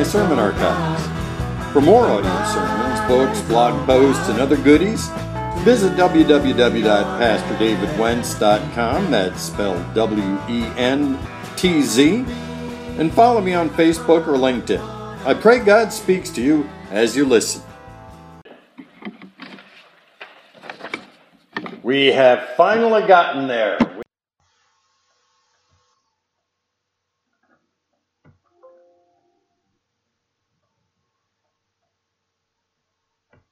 my sermon archives. For more audio sermons, books, blog posts, and other goodies, visit www.pastordavidwentz.com. That's spelled W E N T Z. And follow me on Facebook or LinkedIn. I pray God speaks to you as you listen. We have finally gotten there.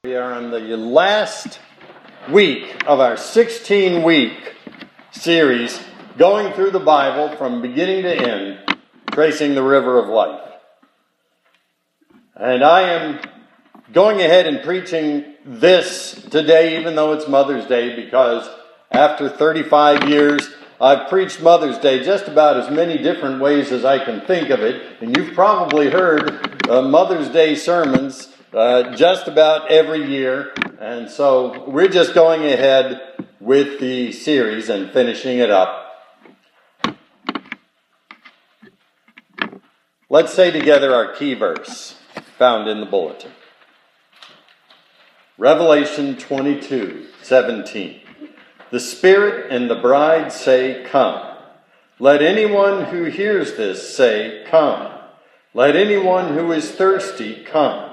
We are on the last week of our 16 week series going through the Bible from beginning to end, tracing the river of life. And I am going ahead and preaching this today, even though it's Mother's Day, because after 35 years, I've preached Mother's Day just about as many different ways as I can think of it. And you've probably heard uh, Mother's Day sermons uh, just about every year. And so we're just going ahead with the series and finishing it up. Let's say together our key verse found in the bulletin. Revelation 22 17. The Spirit and the bride say, Come. Let anyone who hears this say, Come. Let anyone who is thirsty come.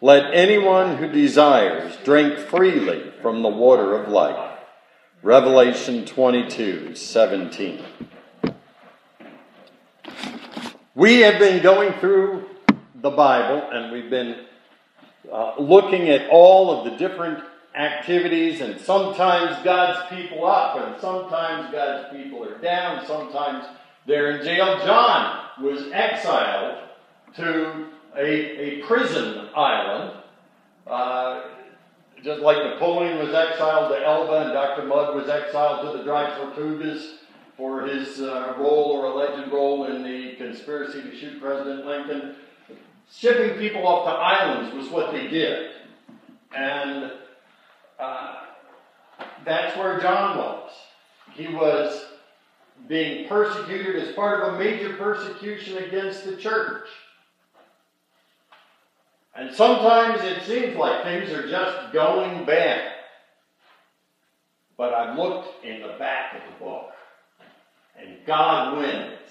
Let anyone who desires drink freely from the water of life. Revelation 22 17. We have been going through the Bible and we've been uh, looking at all of the different activities, and sometimes God's people up, and sometimes God's people are down, sometimes they're in jail. John was exiled to a, a prison island, uh, just like Napoleon was exiled to Elba, and Dr. Mudd was exiled to the Dry Tortugas for his uh, role or alleged role in the conspiracy to shoot President Lincoln. Shipping people off to islands was what they did. And uh, that's where John was. He was being persecuted as part of a major persecution against the church. And sometimes it seems like things are just going bad. But I've looked in the back of the book, and God wins.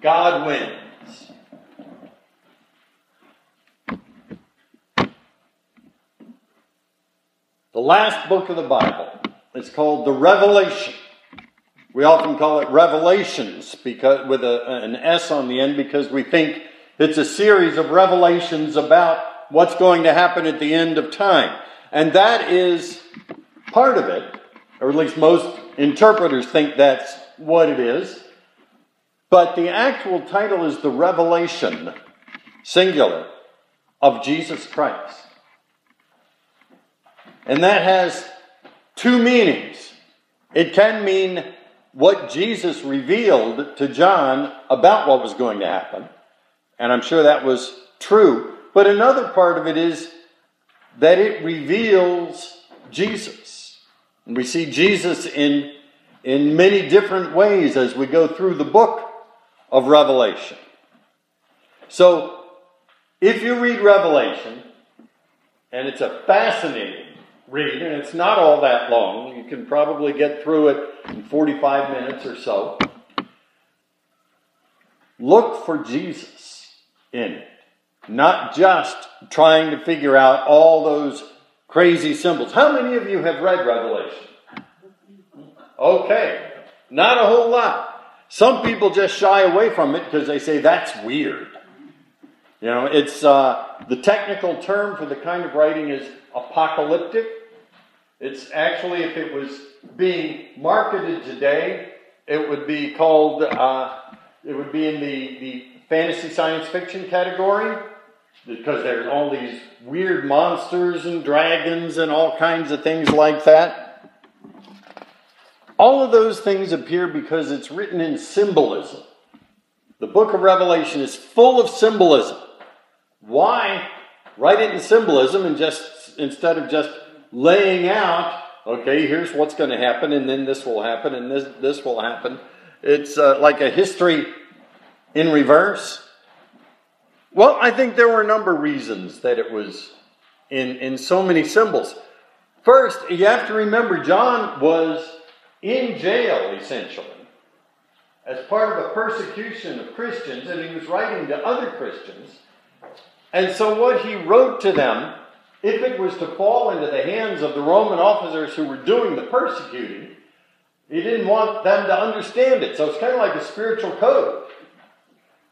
God wins. The last book of the Bible is called the Revelation. We often call it Revelations because with a, an S on the end because we think it's a series of revelations about what's going to happen at the end of time. And that is part of it, or at least most interpreters think that's what it is. But the actual title is the Revelation, singular, of Jesus Christ. And that has two meanings. It can mean what Jesus revealed to John about what was going to happen. And I'm sure that was true. But another part of it is that it reveals Jesus. And we see Jesus in, in many different ways as we go through the book of Revelation. So, if you read Revelation, and it's a fascinating read, and it's not all that long. You can probably get through it in 45 minutes or so. Look for Jesus in it, not just trying to figure out all those crazy symbols. How many of you have read Revelation? Okay, not a whole lot. Some people just shy away from it because they say that's weird. You know, it's uh, the technical term for the kind of writing is apocalyptic. It's actually, if it was being marketed today, it would be called, uh, it would be in the, the fantasy science fiction category because there's all these weird monsters and dragons and all kinds of things like that. All of those things appear because it's written in symbolism. The book of Revelation is full of symbolism. Why write it in symbolism and just instead of just laying out, okay, here's what's going to happen, and then this will happen, and this, this will happen. it's uh, like a history in reverse? Well, I think there were a number of reasons that it was in, in so many symbols. First, you have to remember John was in jail essentially as part of a persecution of Christians, and he was writing to other Christians. And so, what he wrote to them, if it was to fall into the hands of the Roman officers who were doing the persecuting, he didn't want them to understand it. So, it's kind of like a spiritual code.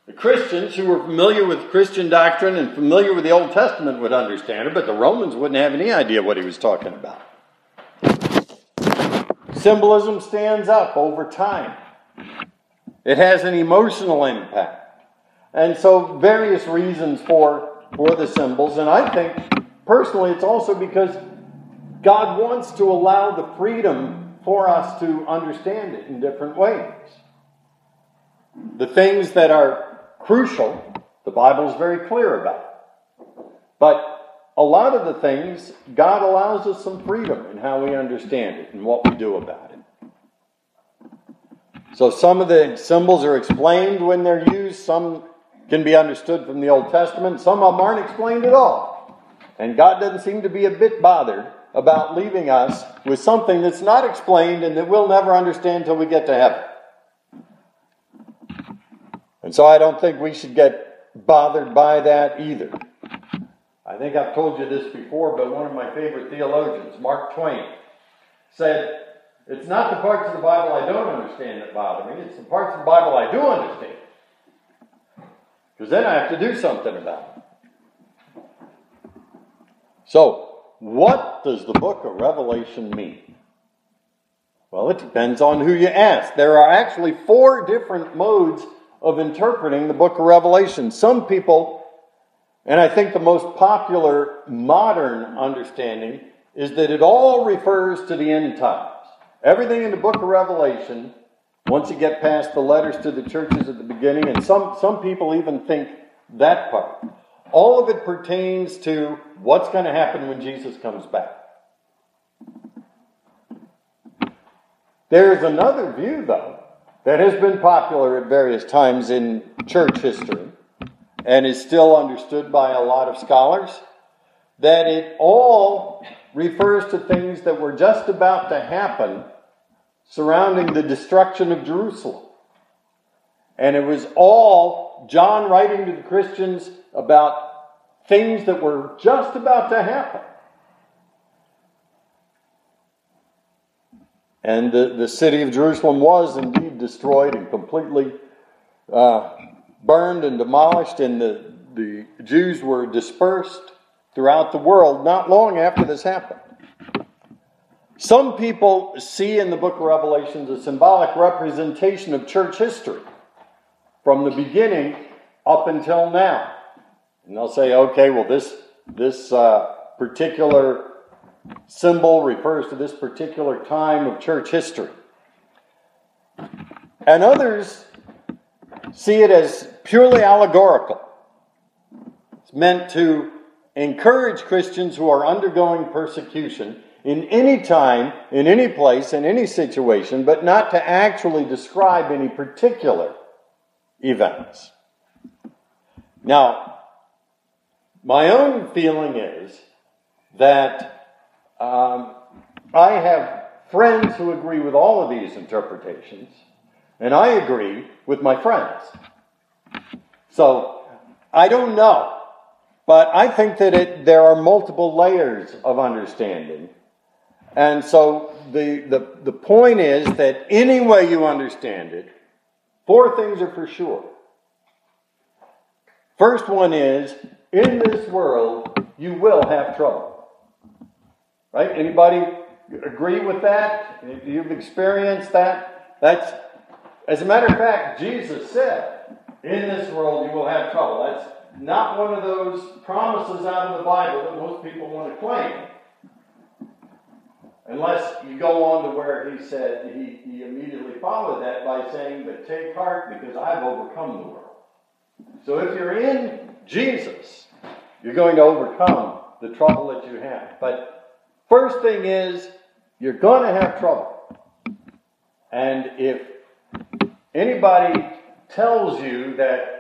The Christians who were familiar with Christian doctrine and familiar with the Old Testament would understand it, but the Romans wouldn't have any idea what he was talking about. Symbolism stands up over time. It has an emotional impact. And so various reasons for, for the symbols. And I think personally it's also because God wants to allow the freedom for us to understand it in different ways. The things that are crucial, the Bible is very clear about. it. But a lot of the things, God allows us some freedom in how we understand it and what we do about it. So some of the symbols are explained when they're used, some can be understood from the Old Testament, some of them aren't explained at all. And God doesn't seem to be a bit bothered about leaving us with something that's not explained and that we'll never understand until we get to heaven. And so I don't think we should get bothered by that either. I think I've told you this before, but one of my favorite theologians, Mark Twain, said, It's not the parts of the Bible I don't understand that bother me, it's the parts of the Bible I do understand. Because then I have to do something about it. So, what does the book of Revelation mean? Well, it depends on who you ask. There are actually four different modes of interpreting the book of Revelation. Some people, and I think the most popular modern understanding, is that it all refers to the end times. Everything in the book of Revelation, once you get past the letters to the churches at the beginning, and some, some people even think that part, all of it pertains to what's going to happen when Jesus comes back. There's another view, though, that has been popular at various times in church history and is still understood by a lot of scholars, that it all refers to things that were just about to happen surrounding the destruction of Jerusalem. And it was all John writing to the Christians about things that were just about to happen. And the, the city of Jerusalem was indeed destroyed and completely uh, burned and demolished, and the, the Jews were dispersed throughout the world not long after this happened. Some people see in the book of Revelations a symbolic representation of church history from the beginning up until now. And they'll say, okay, well, this, this uh, particular symbol refers to this particular time of church history. And others see it as purely allegorical. It's meant to encourage Christians who are undergoing persecution in any time, in any place, in any situation, but not to actually describe any particular events. Now, my own feeling is that um, I have friends who agree with all of these interpretations, and I agree with my friends. So I don't know, but I think that it, there are multiple layers of understanding. And so the, the, the point is that any way you understand it, four things are for sure. First one is in this world, you will have trouble. Right? Anybody agree with that? You've experienced that? That's, as a matter of fact, Jesus said, in this world you will have trouble. That's not one of those promises out of the Bible that most people want to claim. Unless you go on to where he said, he, he immediately followed that by saying, But take heart because I've overcome the world. So if you're in Jesus, you're going to overcome the trouble that you have. But First thing is, you're going to have trouble. And if anybody tells you that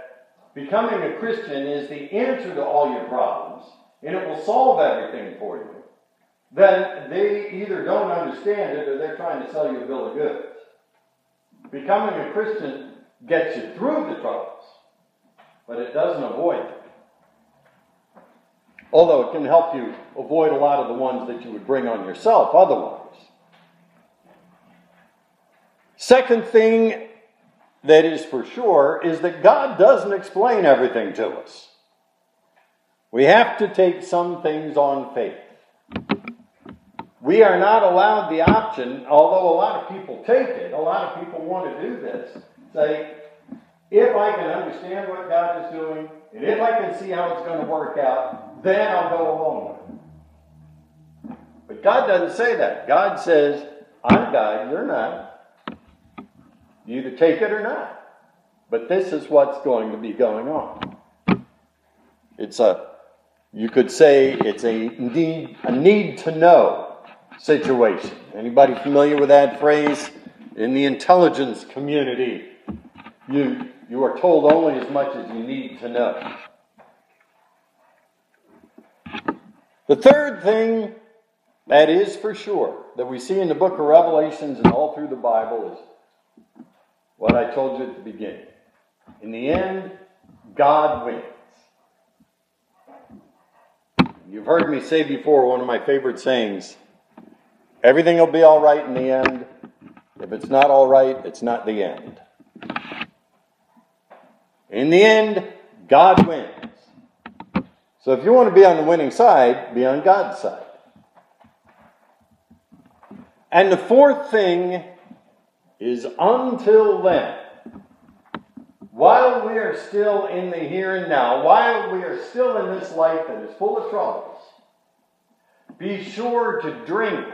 becoming a Christian is the answer to all your problems and it will solve everything for you, then they either don't understand it or they're trying to sell you a bill of goods. Becoming a Christian gets you through the troubles, but it doesn't avoid them. Although it can help you avoid a lot of the ones that you would bring on yourself otherwise. Second thing that is for sure is that God doesn't explain everything to us. We have to take some things on faith. We are not allowed the option, although a lot of people take it, a lot of people want to do this, say, if I can understand what God is doing, and if I can see how it's going to work out, then I'll go along with it. But God doesn't say that. God says, I'm God, you're not. You either take it or not. But this is what's going to be going on. It's a, you could say it's a need, a need to know situation. Anybody familiar with that phrase? In the intelligence community, you, you are told only as much as you need to know. The third thing that is for sure that we see in the book of Revelations and all through the Bible is what I told you at the beginning. In the end, God wins. You've heard me say before one of my favorite sayings everything will be all right in the end. If it's not all right, it's not the end. In the end, God wins. So if you want to be on the winning side, be on God's side. And the fourth thing is until then, while we are still in the here and now, while we are still in this life that is full of troubles, be sure to drink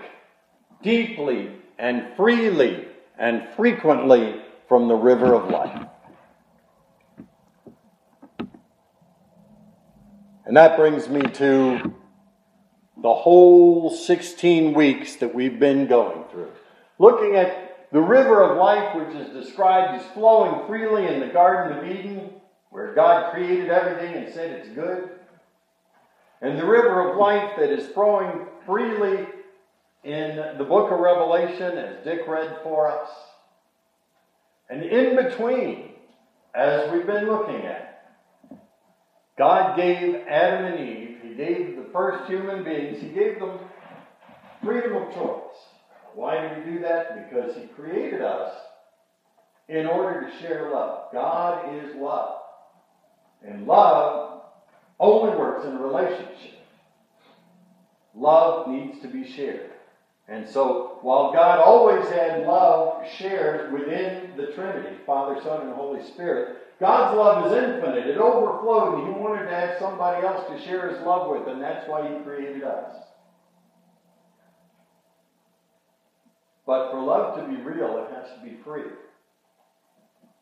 deeply and freely and frequently from the river of life. And that brings me to the whole 16 weeks that we've been going through. Looking at the river of life, which is described as flowing freely in the Garden of Eden, where God created everything and said it's good. And the river of life that is flowing freely in the book of Revelation, as Dick read for us. And in between, as we've been looking at, God gave Adam and Eve, He gave the first human beings, He gave them freedom of choice. Why did he do that? Because he created us in order to share love. God is love. And love only works in a relationship. Love needs to be shared. And so, while God always had love shared within the Trinity, Father, Son, and Holy Spirit, God's love is infinite. It overflowed, and He wanted to have somebody else to share His love with, and that's why He created us. But for love to be real, it has to be free.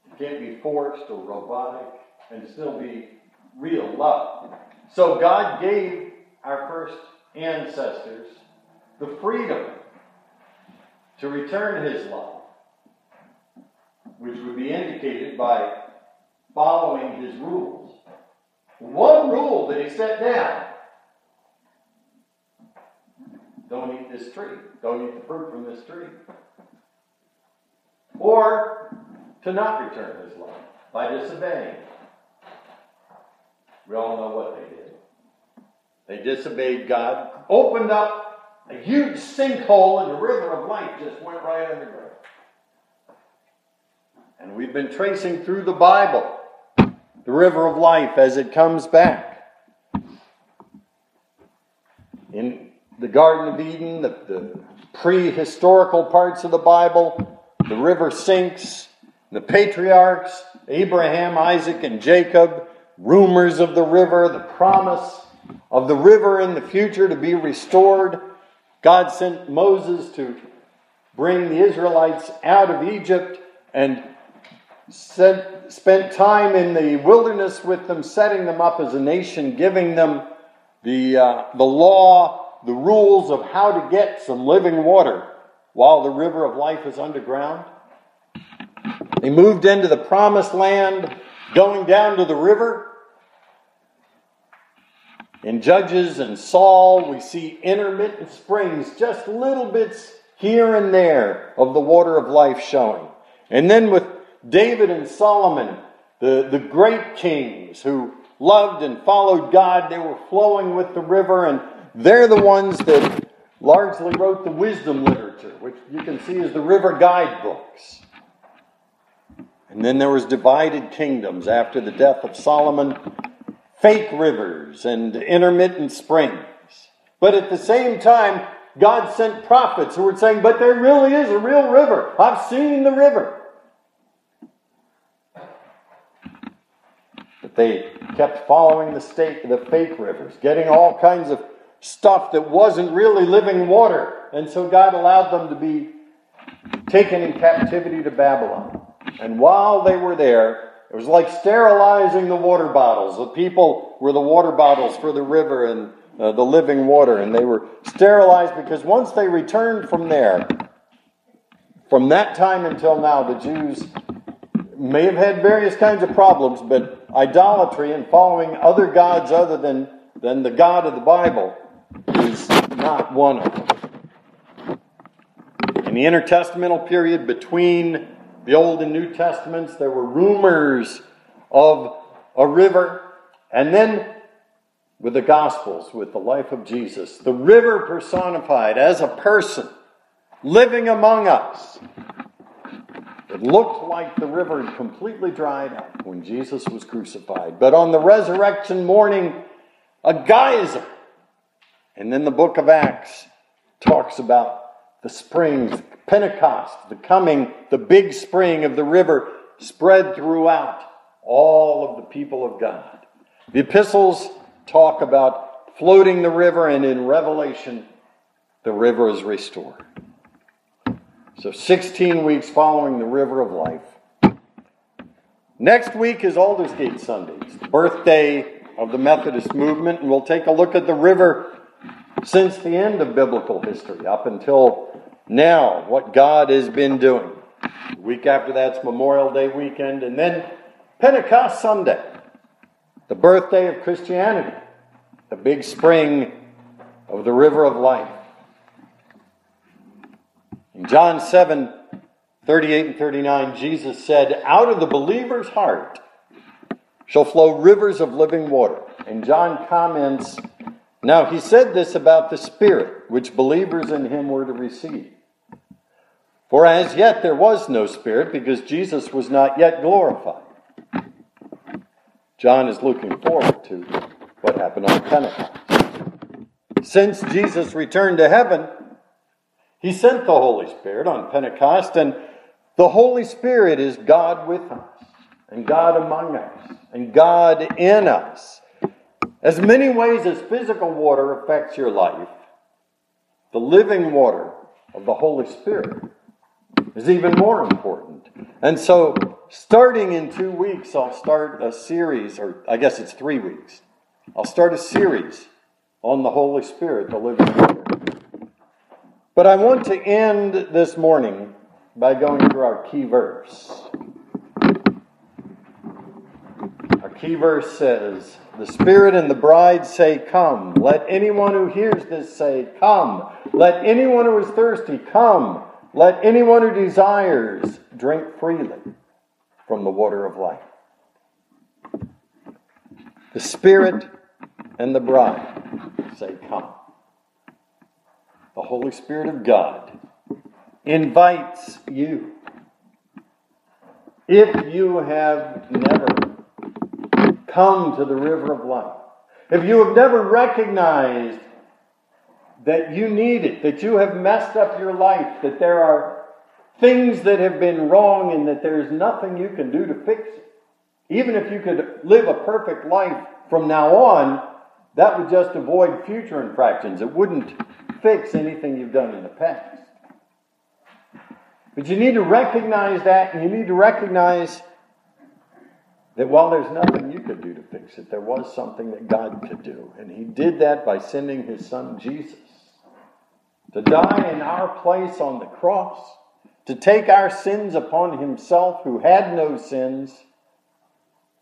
It can't be forced or robotic and still be real love. So God gave our first ancestors the freedom to return his love, which would be indicated by following his rules. One rule that he set down don't eat this tree. Don't eat the fruit from this tree. Or to not return his love by disobeying. We all know what they did. They disobeyed God, opened up a huge sinkhole, in the river of life just went right underground. And we've been tracing through the Bible the river of life as it comes back. In the Garden of Eden, the, the prehistorical parts of the Bible, the river sinks, the patriarchs, Abraham, Isaac, and Jacob, rumors of the river, the promise of the river in the future to be restored. God sent Moses to bring the Israelites out of Egypt and sent, spent time in the wilderness with them, setting them up as a nation, giving them the, uh, the law the rules of how to get some living water while the river of life is underground? They moved into the promised land, going down to the river. In Judges and Saul, we see intermittent springs, just little bits here and there of the water of life showing. And then with David and Solomon, the, the great kings who loved and followed God, they were flowing with the river, and they're the ones that largely wrote the wisdom literature, which you can see as the river guidebooks. And then there was divided kingdoms after the death of Solomon, fake rivers and intermittent springs. But at the same time, God sent prophets who were saying, But there really is a real river. I've seen the river. But they kept following the state, the fake rivers, getting all kinds of stuff that wasn't really living water. And so God allowed them to be taken in captivity to Babylon. And while they were there, it was like sterilizing the water bottles. The people were the water bottles for the river and uh, the living water, and they were sterilized because once they returned from there, from that time until now, the Jews may have had various kinds of problems, but idolatry and following other gods other than, than the God of the Bible is not one of them. In the intertestamental period between the Old and New Testaments, there were rumors of a river, and then with the Gospels, with the life of Jesus, the river personified as a person living among us. It looked like the river had completely dried up when Jesus was crucified, but on the resurrection morning, a geyser. And then the book of Acts talks about the springs, Pentecost, the coming, the big spring of the river spread throughout all of the people of God. The epistles talk about floating the river, and in Revelation, the river is restored. So, 16 weeks following the river of life. Next week is Aldersgate Sunday. Birthday of the Methodist movement, and we'll take a look at the river since the end of biblical history up until now, what God has been doing. The week after that's Memorial Day weekend, and then Pentecost Sunday, the birthday of Christianity, the big spring of the river of life. In John 7 38 and 39, Jesus said, Out of the believer's heart shall flow rivers of living water. And John comments now, he said this about the Spirit, which believers in him were to receive. For as yet there was no Spirit, because Jesus was not yet glorified. John is looking forward to what happened on Pentecost. Since Jesus returned to heaven, he sent the Holy Spirit on Pentecost, and the Holy Spirit is God with us, and God among us, and God in us. As many ways as physical water affects your life, the living water of the Holy Spirit is even more important. And so, starting in two weeks, I'll start a series, or I guess it's three weeks. I'll start a series on the Holy Spirit, the living water. But I want to end this morning by going through our key verse. Our key verse says, The Spirit and the bride say, Come. Let anyone who hears this say, Come. Let anyone who is thirsty come. Let anyone who desires drink freely from the water of life. The Spirit and the bride say, Come. The Holy Spirit of God invites you. If you have never come to the river of life, if you have never recognized that you need it, that you have messed up your life, that there are things that have been wrong and that there's nothing you can do to fix it, even if you could live a perfect life from now on, that would just avoid future infractions. It wouldn't fix anything you've done in the past. But you need to recognize that, and you need to recognize that while there's nothing you could do to fix it, there was something that God could do. And He did that by sending His Son Jesus to die in our place on the cross, to take our sins upon himself who had no sins,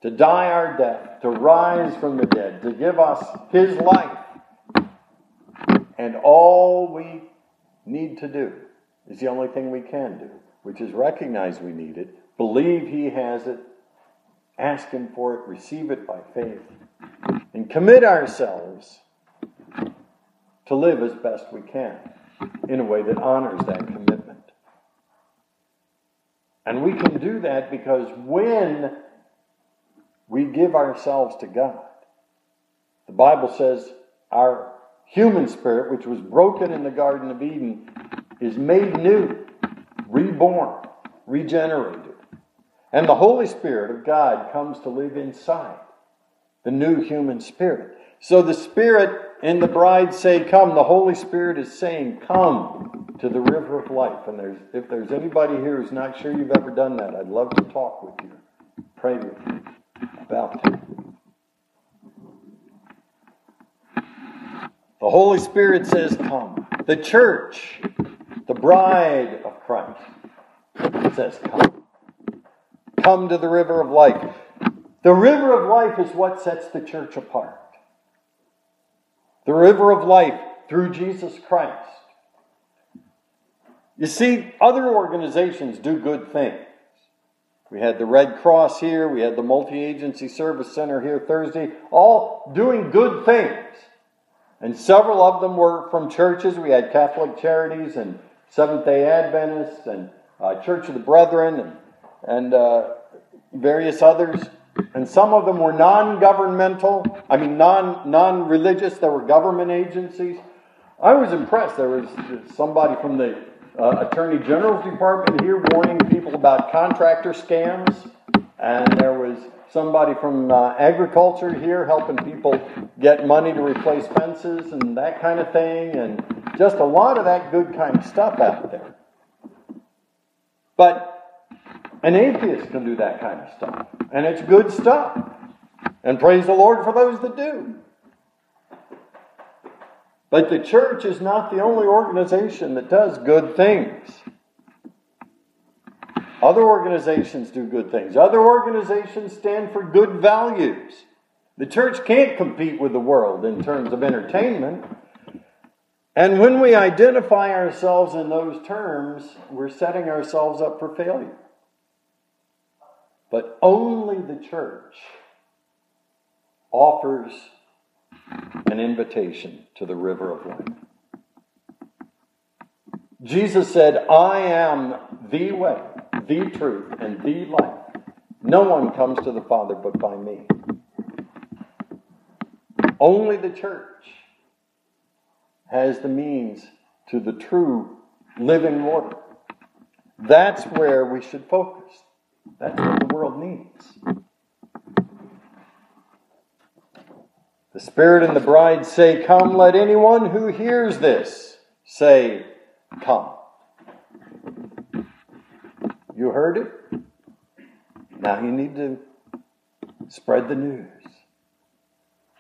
to die our death, to rise from the dead, to give us his life. And all we need to do is the only thing we can do, which is recognize we need it, believe he has it, ask him for it, receive it by faith, and commit ourselves to live as best we can in a way that honors that commitment. And we can do that because when we give ourselves to God, the Bible says our human spirit, which was broken in the Garden of Eden, is made new, reborn, regenerated. And the Holy Spirit of God comes to live inside the new human spirit. So the Spirit and the bride say, Come. The Holy Spirit is saying, Come to the river of life. And there's, if there's anybody here who's not sure you've ever done that, I'd love to talk with you, pray with you about that. The Holy Spirit says, Come. The church, the bride of Christ, says, Come. Come to the river of life. The river of life is what sets the church apart. The river of life through Jesus Christ. You see, other organizations do good things. We had the Red Cross here, we had the Multi Agency Service Center here Thursday, all doing good things. And several of them were from churches. We had Catholic Charities and Seventh day Adventists and uh, Church of the Brethren and, and uh, various others. And some of them were non governmental, I mean, non religious. There were government agencies. I was impressed. There was somebody from the uh, Attorney General's Department here warning people about contractor scams. And there was somebody from uh, agriculture here helping people get money to replace fences and that kind of thing. And just a lot of that good kind of stuff out there. But an atheist can do that kind of stuff. And it's good stuff. And praise the Lord for those that do. But the church is not the only organization that does good things. Other organizations do good things. Other organizations stand for good values. The church can't compete with the world in terms of entertainment. And when we identify ourselves in those terms, we're setting ourselves up for failure. But only the church offers an invitation to the river of life. Jesus said, I am the way, the truth, and the life. No one comes to the Father but by me. Only the church has the means to the true living water. That's where we should focus. That's what the world needs. The Spirit and the bride say, Come, let anyone who hears this say, Come. You heard it? Now you need to spread the news.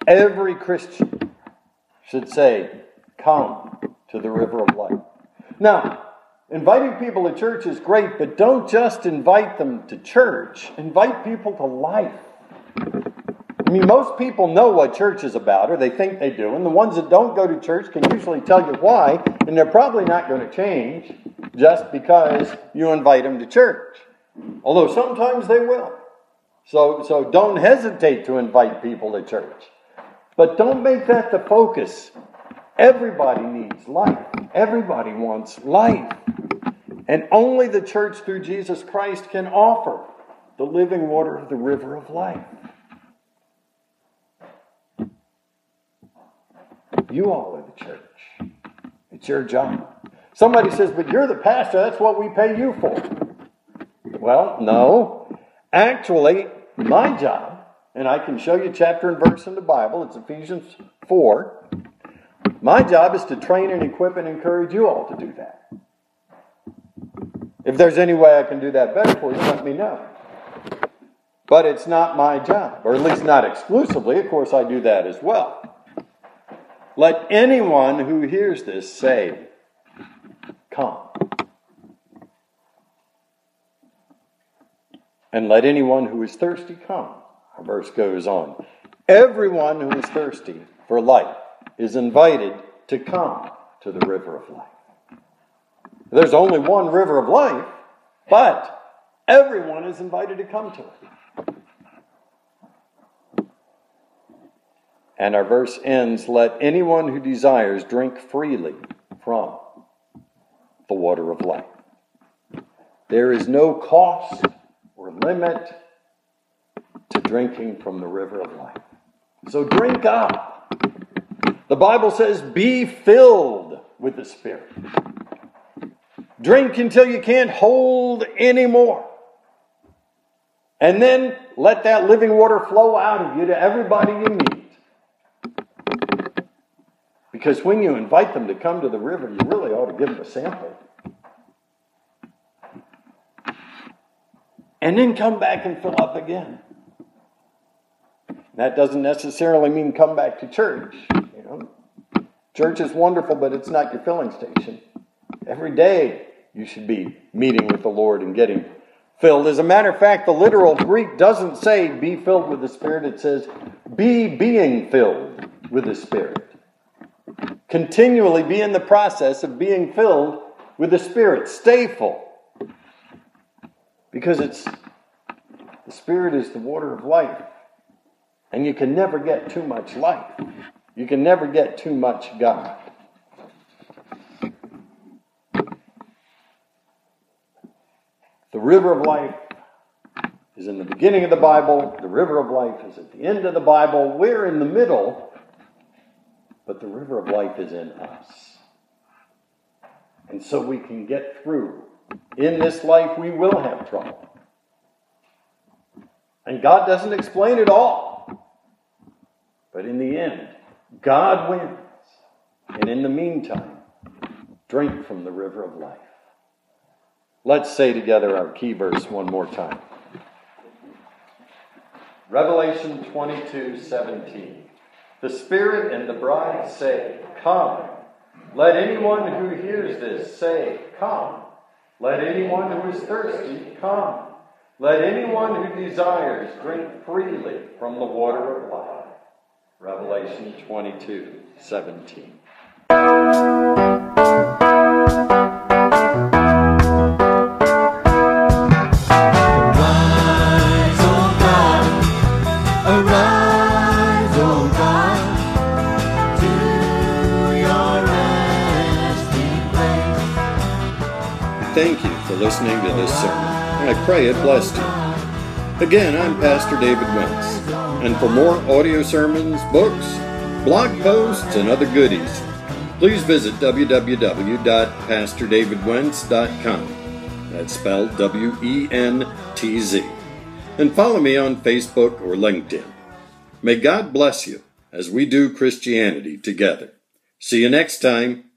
Every Christian should say, Come to the river of life. Now, Inviting people to church is great, but don't just invite them to church, invite people to life. I mean, most people know what church is about, or they think they do, and the ones that don't go to church can usually tell you why, and they're probably not going to change just because you invite them to church. Although sometimes they will. So, so don't hesitate to invite people to church. But don't make that the focus. Everybody needs life. Everybody wants life. And only the church through Jesus Christ can offer the living water of the river of life. You all are the church. It's your job. Somebody says, but you're the pastor, that's what we pay you for. Well, no. Actually, my job, and I can show you chapter and verse in the Bible, it's Ephesians 4. My job is to train and equip and encourage you all to do that. If there's any way I can do that better for you, let me know. But it's not my job, or at least not exclusively. Of course, I do that as well. Let anyone who hears this say, Come. And let anyone who is thirsty come. Our verse goes on. Everyone who is thirsty for life is invited to come to the river of life. There's only one river of life, but everyone is invited to come to it. And our verse ends Let anyone who desires drink freely from the water of life. There is no cost or limit to drinking from the river of life. So drink up. The Bible says, be filled with the Spirit. Drink until you can't hold anymore. And then let that living water flow out of you to everybody you meet. Because when you invite them to come to the river, you really ought to give them a sample. And then come back and fill up again. That doesn't necessarily mean come back to church. You know, church is wonderful, but it's not your filling station. Every day you should be meeting with the Lord and getting filled. As a matter of fact, the literal Greek doesn't say be filled with the Spirit, it says be being filled with the Spirit. Continually be in the process of being filled with the Spirit. Stay full. Because it's the Spirit is the water of life. And you can never get too much life. You can never get too much God. The river of life is in the beginning of the Bible. The river of life is at the end of the Bible. We're in the middle, but the river of life is in us. And so we can get through. In this life, we will have trouble. And God doesn't explain it all. But in the end, God wins. And in the meantime, drink from the river of life. Let's say together our key verse one more time. Revelation 22 17. The Spirit and the bride say, Come. Let anyone who hears this say, Come. Let anyone who is thirsty come. Let anyone who desires drink freely from the water of life. Revelation 22 17. Listening to this sermon. And I pray it blessed you. Again, I'm Pastor David Wentz. And for more audio sermons, books, blog posts, and other goodies, please visit www.pastordavidwentz.com. That's spelled W E N T Z. And follow me on Facebook or LinkedIn. May God bless you as we do Christianity together. See you next time.